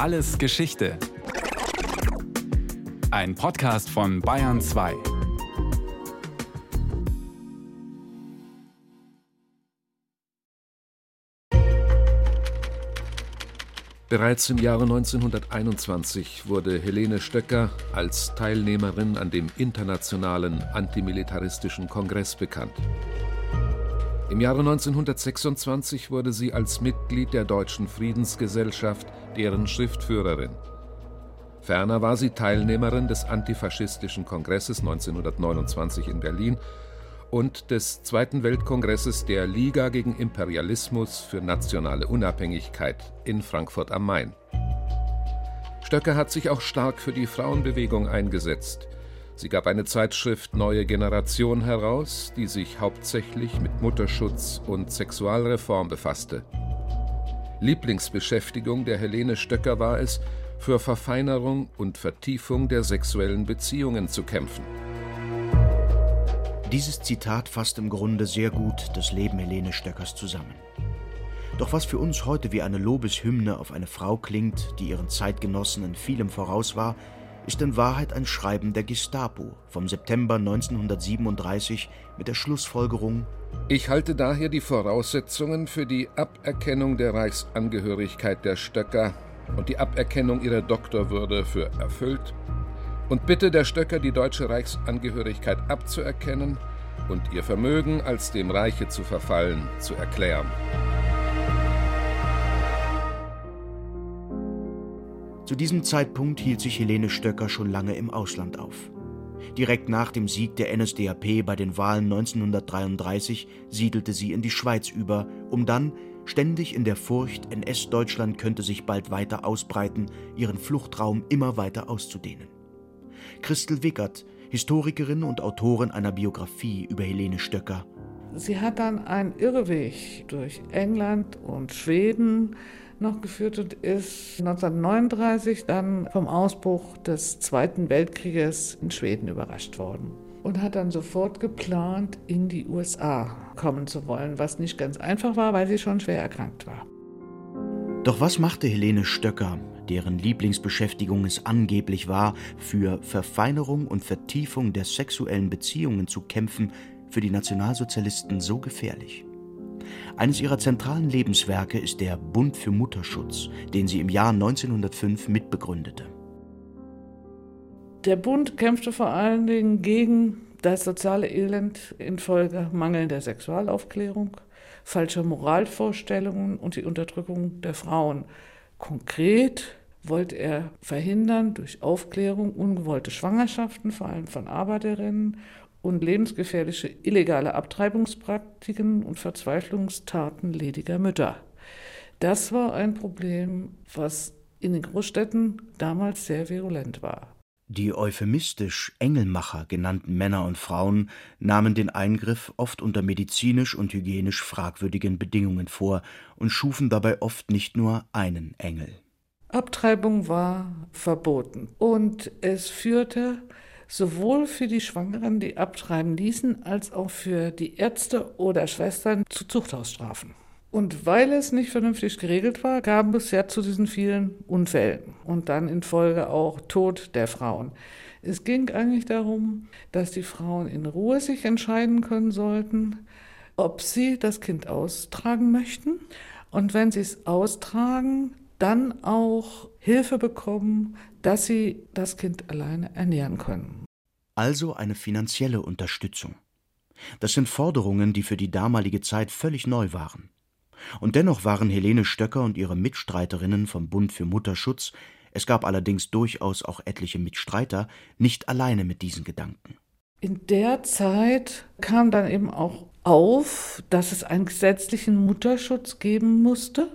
Alles Geschichte. Ein Podcast von Bayern 2. Bereits im Jahre 1921 wurde Helene Stöcker als Teilnehmerin an dem Internationalen Antimilitaristischen Kongress bekannt. Im Jahre 1926 wurde sie als Mitglied der Deutschen Friedensgesellschaft deren Schriftführerin. Ferner war sie Teilnehmerin des Antifaschistischen Kongresses 1929 in Berlin und des Zweiten Weltkongresses der Liga gegen Imperialismus für nationale Unabhängigkeit in Frankfurt am Main. Stöcker hat sich auch stark für die Frauenbewegung eingesetzt. Sie gab eine Zeitschrift Neue Generation heraus, die sich hauptsächlich mit Mutterschutz und Sexualreform befasste. Lieblingsbeschäftigung der Helene Stöcker war es, für Verfeinerung und Vertiefung der sexuellen Beziehungen zu kämpfen. Dieses Zitat fasst im Grunde sehr gut das Leben Helene Stöckers zusammen. Doch was für uns heute wie eine Lobeshymne auf eine Frau klingt, die ihren Zeitgenossen in vielem voraus war, ist in Wahrheit ein Schreiben der Gestapo vom September 1937 mit der Schlussfolgerung Ich halte daher die Voraussetzungen für die Aberkennung der Reichsangehörigkeit der Stöcker und die Aberkennung ihrer Doktorwürde für erfüllt und bitte der Stöcker die deutsche Reichsangehörigkeit abzuerkennen und ihr Vermögen als dem Reiche zu verfallen zu erklären. Zu diesem Zeitpunkt hielt sich Helene Stöcker schon lange im Ausland auf. Direkt nach dem Sieg der NSDAP bei den Wahlen 1933 siedelte sie in die Schweiz über, um dann, ständig in der Furcht, NS-Deutschland könnte sich bald weiter ausbreiten, ihren Fluchtraum immer weiter auszudehnen. Christel Wickert, Historikerin und Autorin einer Biografie über Helene Stöcker. Sie hat dann einen Irrweg durch England und Schweden noch geführt und ist 1939 dann vom Ausbruch des Zweiten Weltkrieges in Schweden überrascht worden und hat dann sofort geplant, in die USA kommen zu wollen, was nicht ganz einfach war, weil sie schon schwer erkrankt war. Doch was machte Helene Stöcker, deren Lieblingsbeschäftigung es angeblich war, für Verfeinerung und Vertiefung der sexuellen Beziehungen zu kämpfen, für die Nationalsozialisten so gefährlich? Eines ihrer zentralen Lebenswerke ist der Bund für Mutterschutz, den sie im Jahr 1905 mitbegründete. Der Bund kämpfte vor allen Dingen gegen das soziale Elend infolge mangelnder Sexualaufklärung, falscher Moralvorstellungen und die Unterdrückung der Frauen. Konkret wollte er verhindern durch Aufklärung ungewollte Schwangerschaften, vor allem von Arbeiterinnen, und lebensgefährliche illegale Abtreibungspraktiken und Verzweiflungstaten lediger Mütter. Das war ein Problem, was in den Großstädten damals sehr virulent war. Die euphemistisch Engelmacher genannten Männer und Frauen nahmen den Eingriff oft unter medizinisch und hygienisch fragwürdigen Bedingungen vor und schufen dabei oft nicht nur einen Engel. Abtreibung war verboten und es führte sowohl für die Schwangeren, die abtreiben ließen, als auch für die Ärzte oder Schwestern zu Zuchthausstrafen. Und weil es nicht vernünftig geregelt war, gab es ja zu diesen vielen Unfällen und dann in Folge auch Tod der Frauen. Es ging eigentlich darum, dass die Frauen in Ruhe sich entscheiden können sollten, ob sie das Kind austragen möchten. Und wenn sie es austragen, dann auch Hilfe bekommen, dass sie das Kind alleine ernähren können. Also eine finanzielle Unterstützung. Das sind Forderungen, die für die damalige Zeit völlig neu waren. Und dennoch waren Helene Stöcker und ihre Mitstreiterinnen vom Bund für Mutterschutz, es gab allerdings durchaus auch etliche Mitstreiter, nicht alleine mit diesen Gedanken. In der Zeit kam dann eben auch auf, dass es einen gesetzlichen Mutterschutz geben musste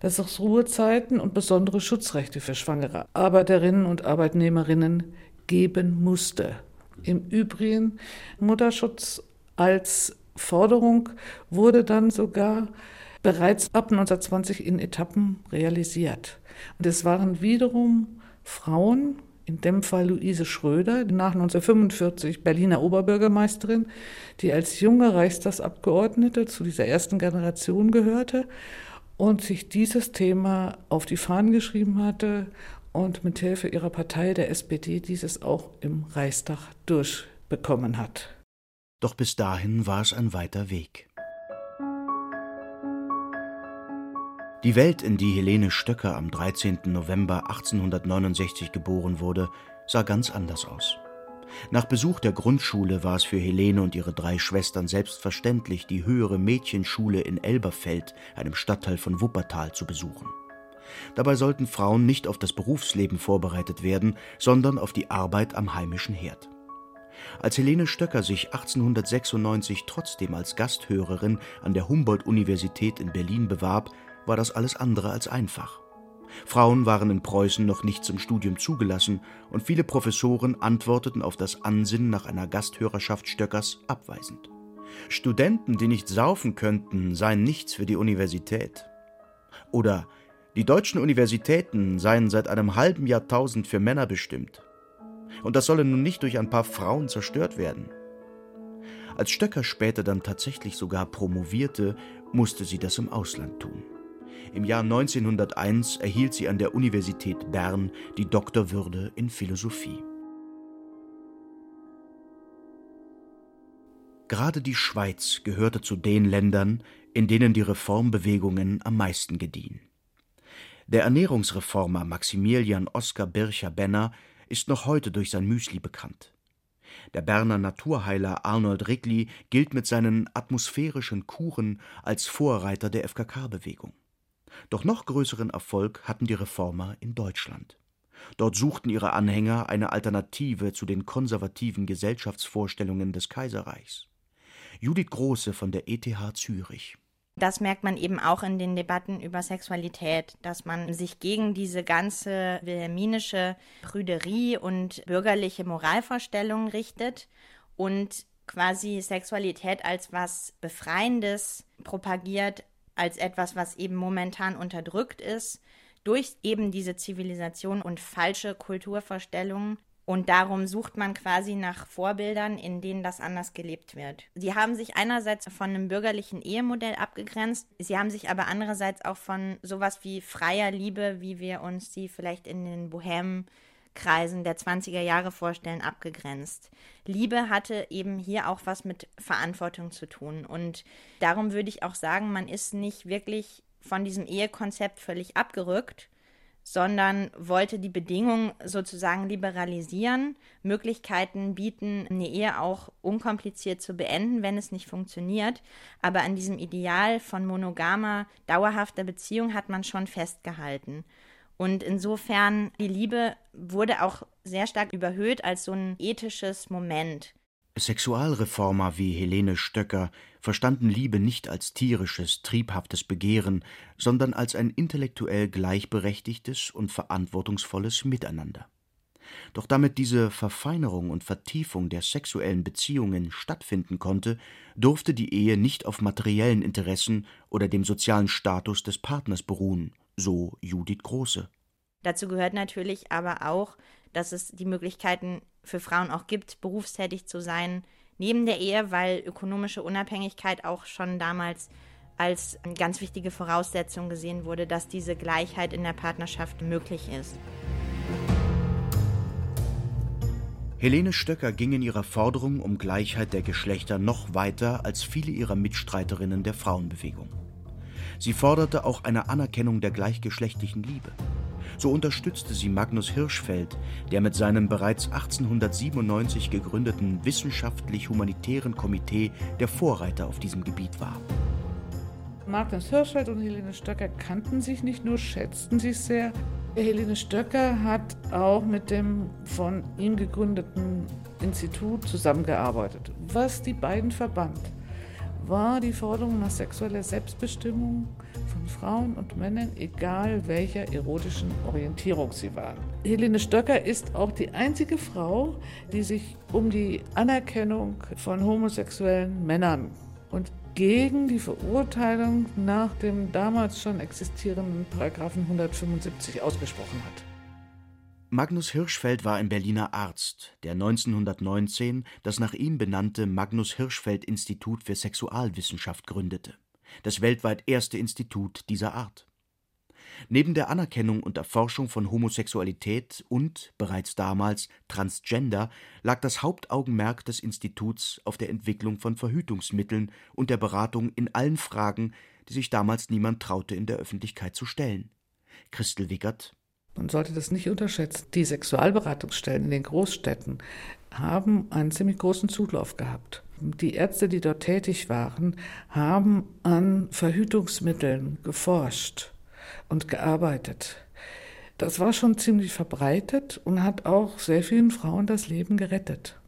dass es Ruhezeiten und besondere Schutzrechte für schwangere Arbeiterinnen und Arbeitnehmerinnen geben musste. Im Übrigen Mutterschutz als Forderung wurde dann sogar bereits ab 1920 in Etappen realisiert. Und es waren wiederum Frauen, in dem Fall Luise Schröder, nach 1945 Berliner Oberbürgermeisterin, die als junge Reichstagsabgeordnete zu dieser ersten Generation gehörte und sich dieses Thema auf die Fahnen geschrieben hatte und mit Hilfe ihrer Partei, der SPD, dieses auch im Reichstag durchbekommen hat. Doch bis dahin war es ein weiter Weg. Die Welt, in die Helene Stöcker am 13. November 1869 geboren wurde, sah ganz anders aus. Nach Besuch der Grundschule war es für Helene und ihre drei Schwestern selbstverständlich, die höhere Mädchenschule in Elberfeld, einem Stadtteil von Wuppertal, zu besuchen. Dabei sollten Frauen nicht auf das Berufsleben vorbereitet werden, sondern auf die Arbeit am heimischen Herd. Als Helene Stöcker sich 1896 trotzdem als Gasthörerin an der Humboldt-Universität in Berlin bewarb, war das alles andere als einfach. Frauen waren in Preußen noch nicht zum Studium zugelassen und viele Professoren antworteten auf das Ansinnen nach einer Gasthörerschaft Stöckers abweisend. Studenten, die nicht saufen könnten, seien nichts für die Universität. Oder die deutschen Universitäten seien seit einem halben Jahrtausend für Männer bestimmt. Und das solle nun nicht durch ein paar Frauen zerstört werden. Als Stöcker später dann tatsächlich sogar promovierte, musste sie das im Ausland tun. Im Jahr 1901 erhielt sie an der Universität Bern die Doktorwürde in Philosophie. Gerade die Schweiz gehörte zu den Ländern, in denen die Reformbewegungen am meisten gediehen. Der Ernährungsreformer Maximilian Oskar Bircher-Benner ist noch heute durch sein Müsli bekannt. Der Berner Naturheiler Arnold Rickli gilt mit seinen atmosphärischen Kuren als Vorreiter der FKK-Bewegung. Doch noch größeren Erfolg hatten die Reformer in Deutschland. Dort suchten ihre Anhänger eine Alternative zu den konservativen Gesellschaftsvorstellungen des Kaiserreichs. Judith Große von der ETH Zürich. Das merkt man eben auch in den Debatten über Sexualität, dass man sich gegen diese ganze wilhelminische Prüderie und bürgerliche Moralvorstellungen richtet und quasi Sexualität als was Befreiendes propagiert, als etwas, was eben momentan unterdrückt ist, durch eben diese Zivilisation und falsche Kulturvorstellungen. Und darum sucht man quasi nach Vorbildern, in denen das anders gelebt wird. Sie haben sich einerseits von einem bürgerlichen Ehemodell abgegrenzt, sie haben sich aber andererseits auch von sowas wie freier Liebe, wie wir uns sie vielleicht in den Bohemen Kreisen der 20er Jahre vorstellen, abgegrenzt. Liebe hatte eben hier auch was mit Verantwortung zu tun. Und darum würde ich auch sagen, man ist nicht wirklich von diesem Ehekonzept völlig abgerückt, sondern wollte die Bedingungen sozusagen liberalisieren, Möglichkeiten bieten, eine Ehe auch unkompliziert zu beenden, wenn es nicht funktioniert. Aber an diesem Ideal von monogamer, dauerhafter Beziehung hat man schon festgehalten. Und insofern, die Liebe wurde auch sehr stark überhöht als so ein ethisches Moment. Sexualreformer wie Helene Stöcker verstanden Liebe nicht als tierisches, triebhaftes Begehren, sondern als ein intellektuell gleichberechtigtes und verantwortungsvolles Miteinander. Doch damit diese Verfeinerung und Vertiefung der sexuellen Beziehungen stattfinden konnte, durfte die Ehe nicht auf materiellen Interessen oder dem sozialen Status des Partners beruhen, so Judith Große. Dazu gehört natürlich aber auch, dass es die Möglichkeiten für Frauen auch gibt, berufstätig zu sein neben der Ehe, weil ökonomische Unabhängigkeit auch schon damals als ganz wichtige Voraussetzung gesehen wurde, dass diese Gleichheit in der Partnerschaft möglich ist. Helene Stöcker ging in ihrer Forderung um Gleichheit der Geschlechter noch weiter als viele ihrer Mitstreiterinnen der Frauenbewegung. Sie forderte auch eine Anerkennung der gleichgeschlechtlichen Liebe. So unterstützte sie Magnus Hirschfeld, der mit seinem bereits 1897 gegründeten Wissenschaftlich-Humanitären Komitee der Vorreiter auf diesem Gebiet war. Magnus Hirschfeld und Helene Stöcker kannten sich nicht nur, schätzten sich sehr. Helene Stöcker hat auch mit dem von ihm gegründeten Institut zusammengearbeitet, was die beiden verband war die Forderung nach sexueller Selbstbestimmung von Frauen und Männern, egal welcher erotischen Orientierung sie waren. Helene Stöcker ist auch die einzige Frau, die sich um die Anerkennung von homosexuellen Männern und gegen die Verurteilung nach dem damals schon existierenden Paragraphen 175 ausgesprochen hat. Magnus Hirschfeld war ein Berliner Arzt, der 1919 das nach ihm benannte Magnus Hirschfeld Institut für Sexualwissenschaft gründete. das weltweit erste Institut dieser Art. Neben der Anerkennung und Erforschung von Homosexualität und, bereits damals, Transgender lag das Hauptaugenmerk des Instituts auf der Entwicklung von Verhütungsmitteln und der Beratung in allen Fragen, die sich damals niemand traute, in der Öffentlichkeit zu stellen. Christel Wickert man sollte das nicht unterschätzen. Die Sexualberatungsstellen in den Großstädten haben einen ziemlich großen Zulauf gehabt. Die Ärzte, die dort tätig waren, haben an Verhütungsmitteln geforscht und gearbeitet. Das war schon ziemlich verbreitet und hat auch sehr vielen Frauen das Leben gerettet.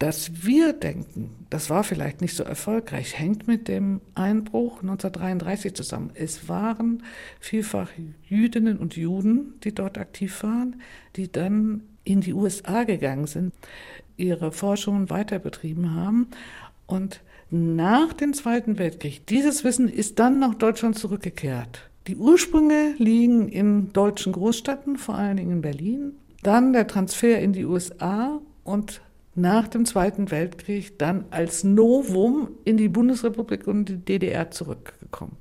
Dass wir denken, das war vielleicht nicht so erfolgreich, hängt mit dem Einbruch 1933 zusammen. Es waren vielfach Jüdinnen und Juden, die dort aktiv waren, die dann in die USA gegangen sind, ihre Forschungen weiter betrieben haben und nach dem Zweiten Weltkrieg, dieses Wissen ist dann nach Deutschland zurückgekehrt. Die Ursprünge liegen in deutschen Großstädten, vor allen Dingen in Berlin. Dann der Transfer in die USA und nach dem Zweiten Weltkrieg dann als Novum in die Bundesrepublik und die DDR zurückgekommen.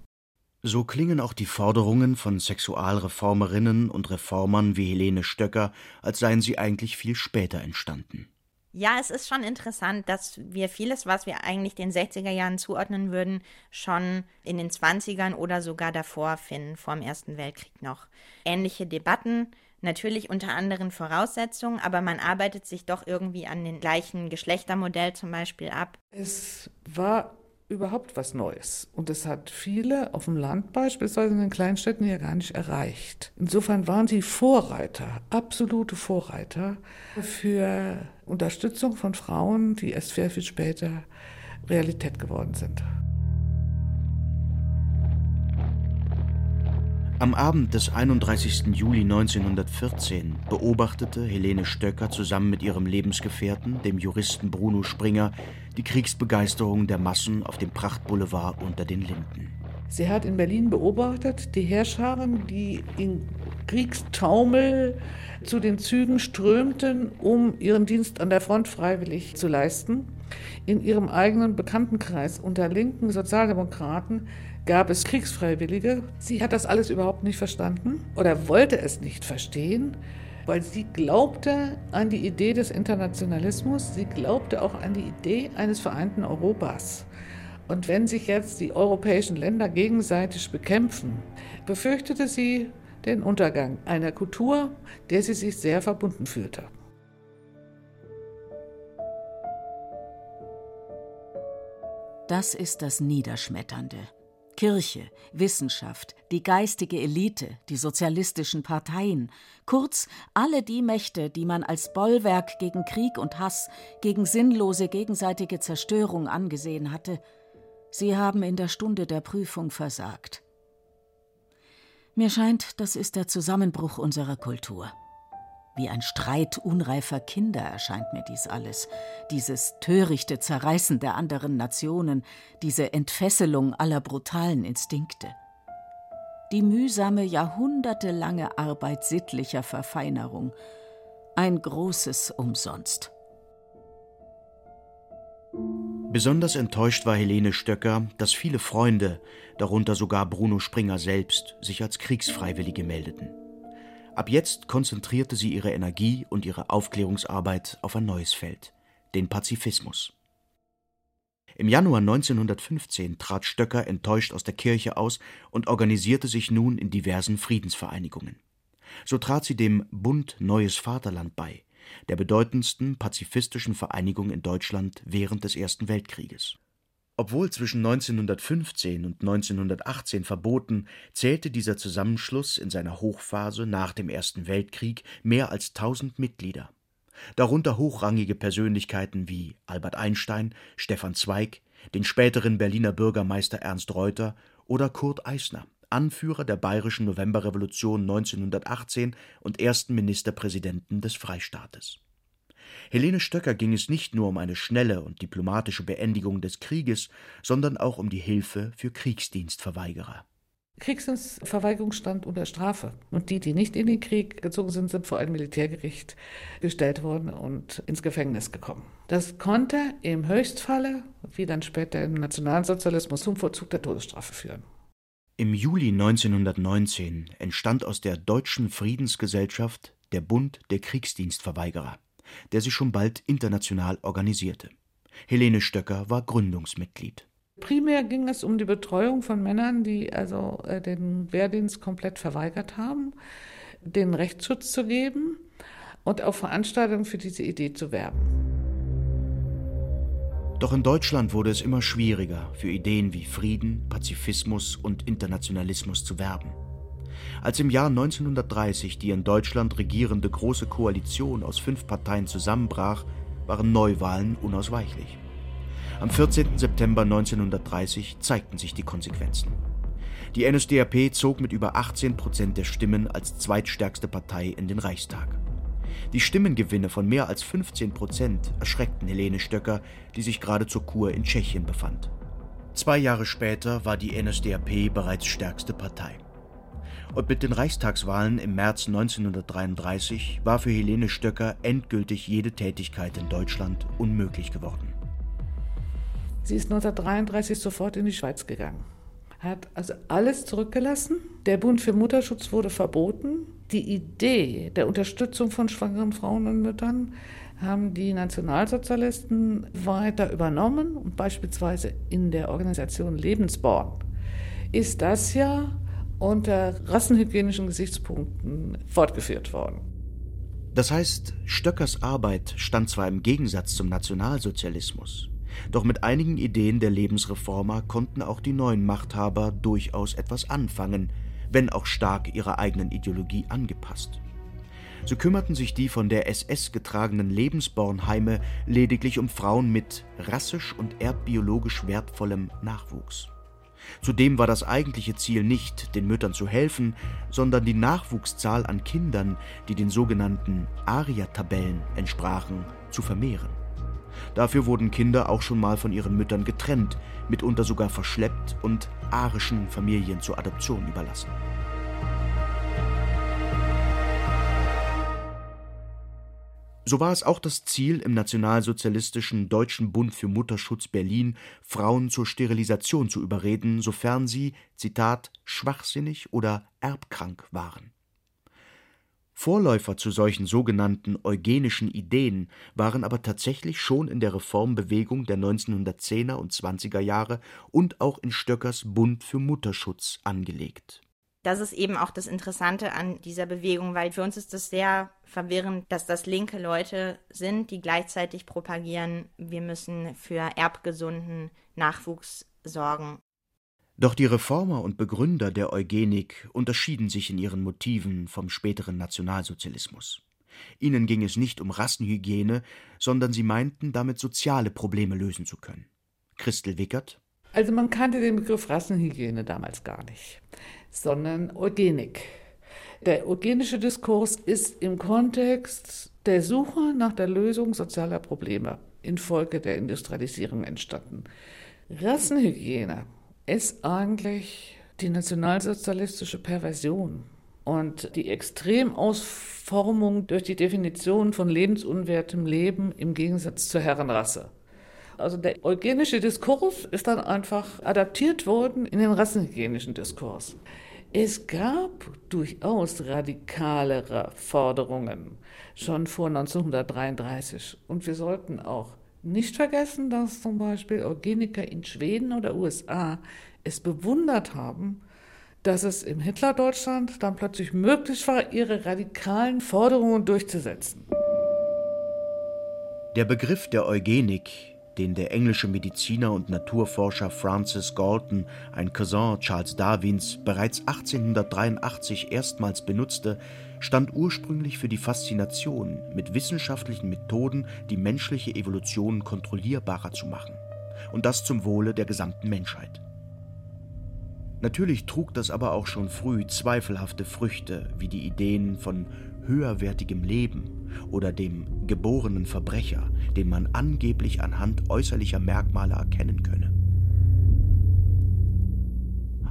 So klingen auch die Forderungen von Sexualreformerinnen und Reformern wie Helene Stöcker, als seien sie eigentlich viel später entstanden. Ja, es ist schon interessant, dass wir vieles, was wir eigentlich den 60er Jahren zuordnen würden, schon in den 20ern oder sogar davor finden, vor dem Ersten Weltkrieg noch. Ähnliche Debatten, natürlich unter anderen Voraussetzungen, aber man arbeitet sich doch irgendwie an den gleichen Geschlechtermodell zum Beispiel ab. Es war überhaupt was Neues. Und es hat viele auf dem Land beispielsweise in den Kleinstädten ja gar nicht erreicht. Insofern waren sie Vorreiter, absolute Vorreiter für Unterstützung von Frauen, die erst sehr viel später Realität geworden sind. Am Abend des 31. Juli 1914 beobachtete Helene Stöcker zusammen mit ihrem Lebensgefährten, dem Juristen Bruno Springer, die Kriegsbegeisterung der Massen auf dem Prachtboulevard unter den Linden. Sie hat in Berlin beobachtet die Herrscharen, die in Kriegstaumel zu den Zügen strömten, um ihren Dienst an der Front freiwillig zu leisten. In ihrem eigenen Bekanntenkreis unter linken Sozialdemokraten gab es Kriegsfreiwillige. Sie hat das alles überhaupt nicht verstanden oder wollte es nicht verstehen, weil sie glaubte an die Idee des Internationalismus, sie glaubte auch an die Idee eines vereinten Europas. Und wenn sich jetzt die europäischen Länder gegenseitig bekämpfen, befürchtete sie den Untergang einer Kultur, der sie sich sehr verbunden fühlte. Das ist das Niederschmetternde. Kirche, Wissenschaft, die geistige Elite, die sozialistischen Parteien, kurz alle die Mächte, die man als Bollwerk gegen Krieg und Hass, gegen sinnlose gegenseitige Zerstörung angesehen hatte, sie haben in der Stunde der Prüfung versagt. Mir scheint, das ist der Zusammenbruch unserer Kultur. Wie ein Streit unreifer Kinder erscheint mir dies alles, dieses törichte Zerreißen der anderen Nationen, diese Entfesselung aller brutalen Instinkte. Die mühsame, jahrhundertelange Arbeit sittlicher Verfeinerung, ein großes Umsonst. Besonders enttäuscht war Helene Stöcker, dass viele Freunde, darunter sogar Bruno Springer selbst, sich als Kriegsfreiwillige meldeten. Ab jetzt konzentrierte sie ihre Energie und ihre Aufklärungsarbeit auf ein neues Feld, den Pazifismus. Im Januar 1915 trat Stöcker enttäuscht aus der Kirche aus und organisierte sich nun in diversen Friedensvereinigungen. So trat sie dem Bund Neues Vaterland bei, der bedeutendsten pazifistischen Vereinigung in Deutschland während des Ersten Weltkrieges obwohl zwischen 1915 und 1918 verboten, zählte dieser Zusammenschluss in seiner Hochphase nach dem Ersten Weltkrieg mehr als tausend Mitglieder, darunter hochrangige Persönlichkeiten wie Albert Einstein, Stefan Zweig, den späteren Berliner Bürgermeister Ernst Reuter oder Kurt Eisner, Anführer der bayerischen Novemberrevolution 1918 und ersten Ministerpräsidenten des Freistaates Helene Stöcker ging es nicht nur um eine schnelle und diplomatische Beendigung des Krieges, sondern auch um die Hilfe für Kriegsdienstverweigerer. Kriegsdienstverweigerung stand unter Strafe. Und die, die nicht in den Krieg gezogen sind, sind vor ein Militärgericht gestellt worden und ins Gefängnis gekommen. Das konnte im Höchstfalle, wie dann später im Nationalsozialismus, zum Vollzug der Todesstrafe führen. Im Juli 1919 entstand aus der Deutschen Friedensgesellschaft der Bund der Kriegsdienstverweigerer, der sich schon bald international organisierte. Helene Stöcker war Gründungsmitglied. Primär ging es um die Betreuung von Männern, die also äh, den Wehrdienst komplett verweigert haben, den Rechtsschutz zu geben und auf Veranstaltungen für diese Idee zu werben. Doch in Deutschland wurde es immer schwieriger, für Ideen wie Frieden, Pazifismus und Internationalismus zu werben. Als im Jahr 1930 die in Deutschland regierende Große Koalition aus fünf Parteien zusammenbrach, waren Neuwahlen unausweichlich. Am 14. September 1930 zeigten sich die Konsequenzen. Die NSDAP zog mit über 18 Prozent der Stimmen als zweitstärkste Partei in den Reichstag. Die Stimmengewinne von mehr als 15 Prozent erschreckten Helene Stöcker, die sich gerade zur Kur in Tschechien befand. Zwei Jahre später war die NSDAP bereits stärkste Partei. Und mit den Reichstagswahlen im März 1933 war für Helene Stöcker endgültig jede Tätigkeit in Deutschland unmöglich geworden. Sie ist 1933 sofort in die Schweiz gegangen. Hat also alles zurückgelassen. Der Bund für Mutterschutz wurde verboten. Die Idee der Unterstützung von schwangeren Frauen und Müttern haben die Nationalsozialisten weiter übernommen und beispielsweise in der Organisation Lebensborn ist das ja unter rassenhygienischen Gesichtspunkten fortgeführt worden. Das heißt, Stöckers Arbeit stand zwar im Gegensatz zum Nationalsozialismus, doch mit einigen Ideen der Lebensreformer konnten auch die neuen Machthaber durchaus etwas anfangen, wenn auch stark ihrer eigenen Ideologie angepasst. So kümmerten sich die von der SS getragenen Lebensbornheime lediglich um Frauen mit rassisch und erbbiologisch wertvollem Nachwuchs. Zudem war das eigentliche Ziel nicht, den Müttern zu helfen, sondern die Nachwuchszahl an Kindern, die den sogenannten ARIA-Tabellen entsprachen, zu vermehren. Dafür wurden Kinder auch schon mal von ihren Müttern getrennt, mitunter sogar verschleppt und arischen Familien zur Adoption überlassen. So war es auch das Ziel im nationalsozialistischen Deutschen Bund für Mutterschutz Berlin, Frauen zur Sterilisation zu überreden, sofern sie, Zitat, schwachsinnig oder erbkrank waren. Vorläufer zu solchen sogenannten eugenischen Ideen waren aber tatsächlich schon in der Reformbewegung der 1910er und 20er Jahre und auch in Stöckers Bund für Mutterschutz angelegt. Das ist eben auch das Interessante an dieser Bewegung, weil für uns ist es sehr verwirrend, dass das linke Leute sind, die gleichzeitig propagieren, wir müssen für erbgesunden Nachwuchs sorgen. Doch die Reformer und Begründer der Eugenik unterschieden sich in ihren Motiven vom späteren Nationalsozialismus. Ihnen ging es nicht um Rassenhygiene, sondern sie meinten, damit soziale Probleme lösen zu können. Christel Wickert. Also man kannte den Begriff Rassenhygiene damals gar nicht, sondern Eugenik. Der eugenische Diskurs ist im Kontext der Suche nach der Lösung sozialer Probleme infolge der Industrialisierung entstanden. Rassenhygiene ist eigentlich die nationalsozialistische Perversion und die Extremausformung durch die Definition von lebensunwertem Leben im Gegensatz zur Herrenrasse. Also der eugenische Diskurs ist dann einfach adaptiert worden in den rassenhygienischen Diskurs. Es gab durchaus radikalere Forderungen schon vor 1933 und wir sollten auch nicht vergessen, dass zum Beispiel Eugeniker in Schweden oder USA es bewundert haben, dass es im Hitlerdeutschland dann plötzlich möglich war, ihre radikalen Forderungen durchzusetzen. Der Begriff der Eugenik, den der englische Mediziner und Naturforscher Francis Galton, ein Cousin Charles Darwins, bereits 1883 erstmals benutzte, stand ursprünglich für die Faszination, mit wissenschaftlichen Methoden die menschliche Evolution kontrollierbarer zu machen. Und das zum Wohle der gesamten Menschheit. Natürlich trug das aber auch schon früh zweifelhafte Früchte, wie die Ideen von höherwertigem Leben oder dem geborenen Verbrecher, den man angeblich anhand äußerlicher Merkmale erkennen könne.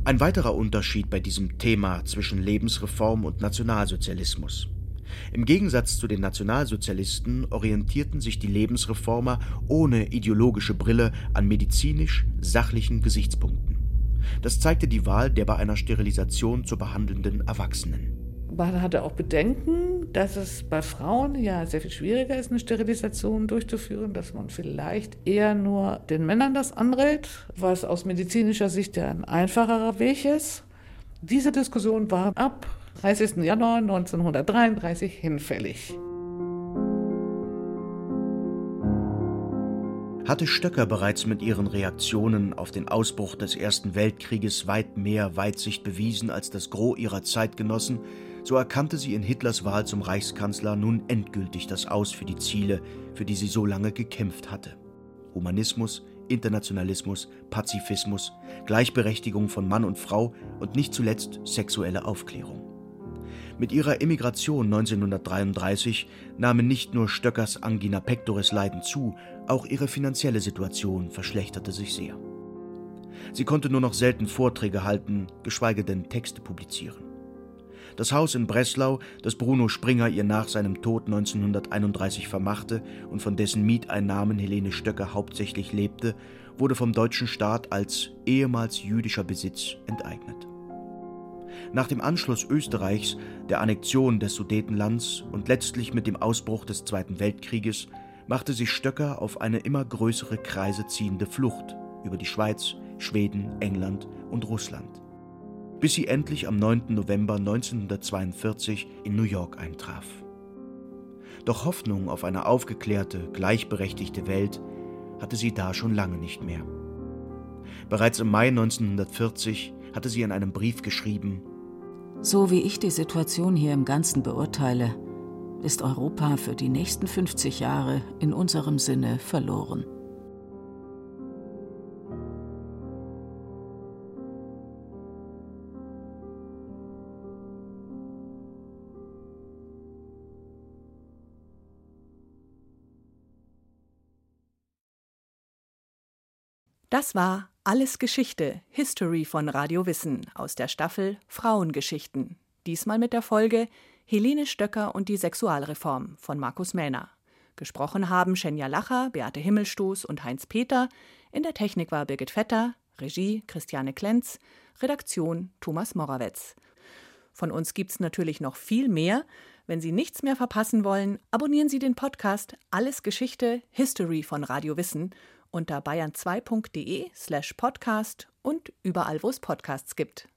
Ein weiterer Unterschied bei diesem Thema zwischen Lebensreform und Nationalsozialismus. Im Gegensatz zu den Nationalsozialisten orientierten sich die Lebensreformer ohne ideologische Brille an medizinisch-sachlichen Gesichtspunkten. Das zeigte die Wahl der bei einer Sterilisation zu behandelnden Erwachsenen. Man hatte auch Bedenken, dass es bei Frauen ja sehr viel schwieriger ist, eine Sterilisation durchzuführen, dass man vielleicht eher nur den Männern das anrät, was aus medizinischer Sicht ja ein einfacherer Weg ist. Diese Diskussion war ab 30. Januar 1933 hinfällig. Hatte Stöcker bereits mit ihren Reaktionen auf den Ausbruch des Ersten Weltkrieges weit mehr Weitsicht bewiesen als das Gros ihrer Zeitgenossen, so erkannte sie in Hitlers Wahl zum Reichskanzler nun endgültig das Aus für die Ziele, für die sie so lange gekämpft hatte. Humanismus, Internationalismus, Pazifismus, Gleichberechtigung von Mann und Frau und nicht zuletzt sexuelle Aufklärung. Mit ihrer Emigration 1933 nahmen nicht nur Stöckers Angina pectoris Leiden zu, auch ihre finanzielle Situation verschlechterte sich sehr. Sie konnte nur noch selten Vorträge halten, geschweige denn Texte publizieren. Das Haus in Breslau, das Bruno Springer ihr nach seinem Tod 1931 vermachte und von dessen Mieteinnahmen Helene Stöcker hauptsächlich lebte, wurde vom deutschen Staat als ehemals jüdischer Besitz enteignet. Nach dem Anschluss Österreichs, der Annexion des Sudetenlands und letztlich mit dem Ausbruch des Zweiten Weltkrieges machte sich Stöcker auf eine immer größere Kreise ziehende Flucht über die Schweiz, Schweden, England und Russland, bis sie endlich am 9. November 1942 in New York eintraf. Doch Hoffnung auf eine aufgeklärte, gleichberechtigte Welt hatte sie da schon lange nicht mehr. Bereits im Mai 1940 hatte sie in einem Brief geschrieben, so wie ich die Situation hier im Ganzen beurteile, ist Europa für die nächsten 50 Jahre in unserem Sinne verloren. Das war Alles Geschichte, History von Radio Wissen aus der Staffel Frauengeschichten. Diesmal mit der Folge Helene Stöcker und die Sexualreform von Markus Mähner. Gesprochen haben Schenja Lacher, Beate Himmelstoß und Heinz Peter. In der Technik war Birgit Vetter, Regie Christiane Klenz, Redaktion Thomas Morawetz. Von uns gibt's natürlich noch viel mehr. Wenn Sie nichts mehr verpassen wollen, abonnieren Sie den Podcast Alles Geschichte, History von Radio Wissen unter bayern2.de slash podcast und überall, wo es Podcasts gibt.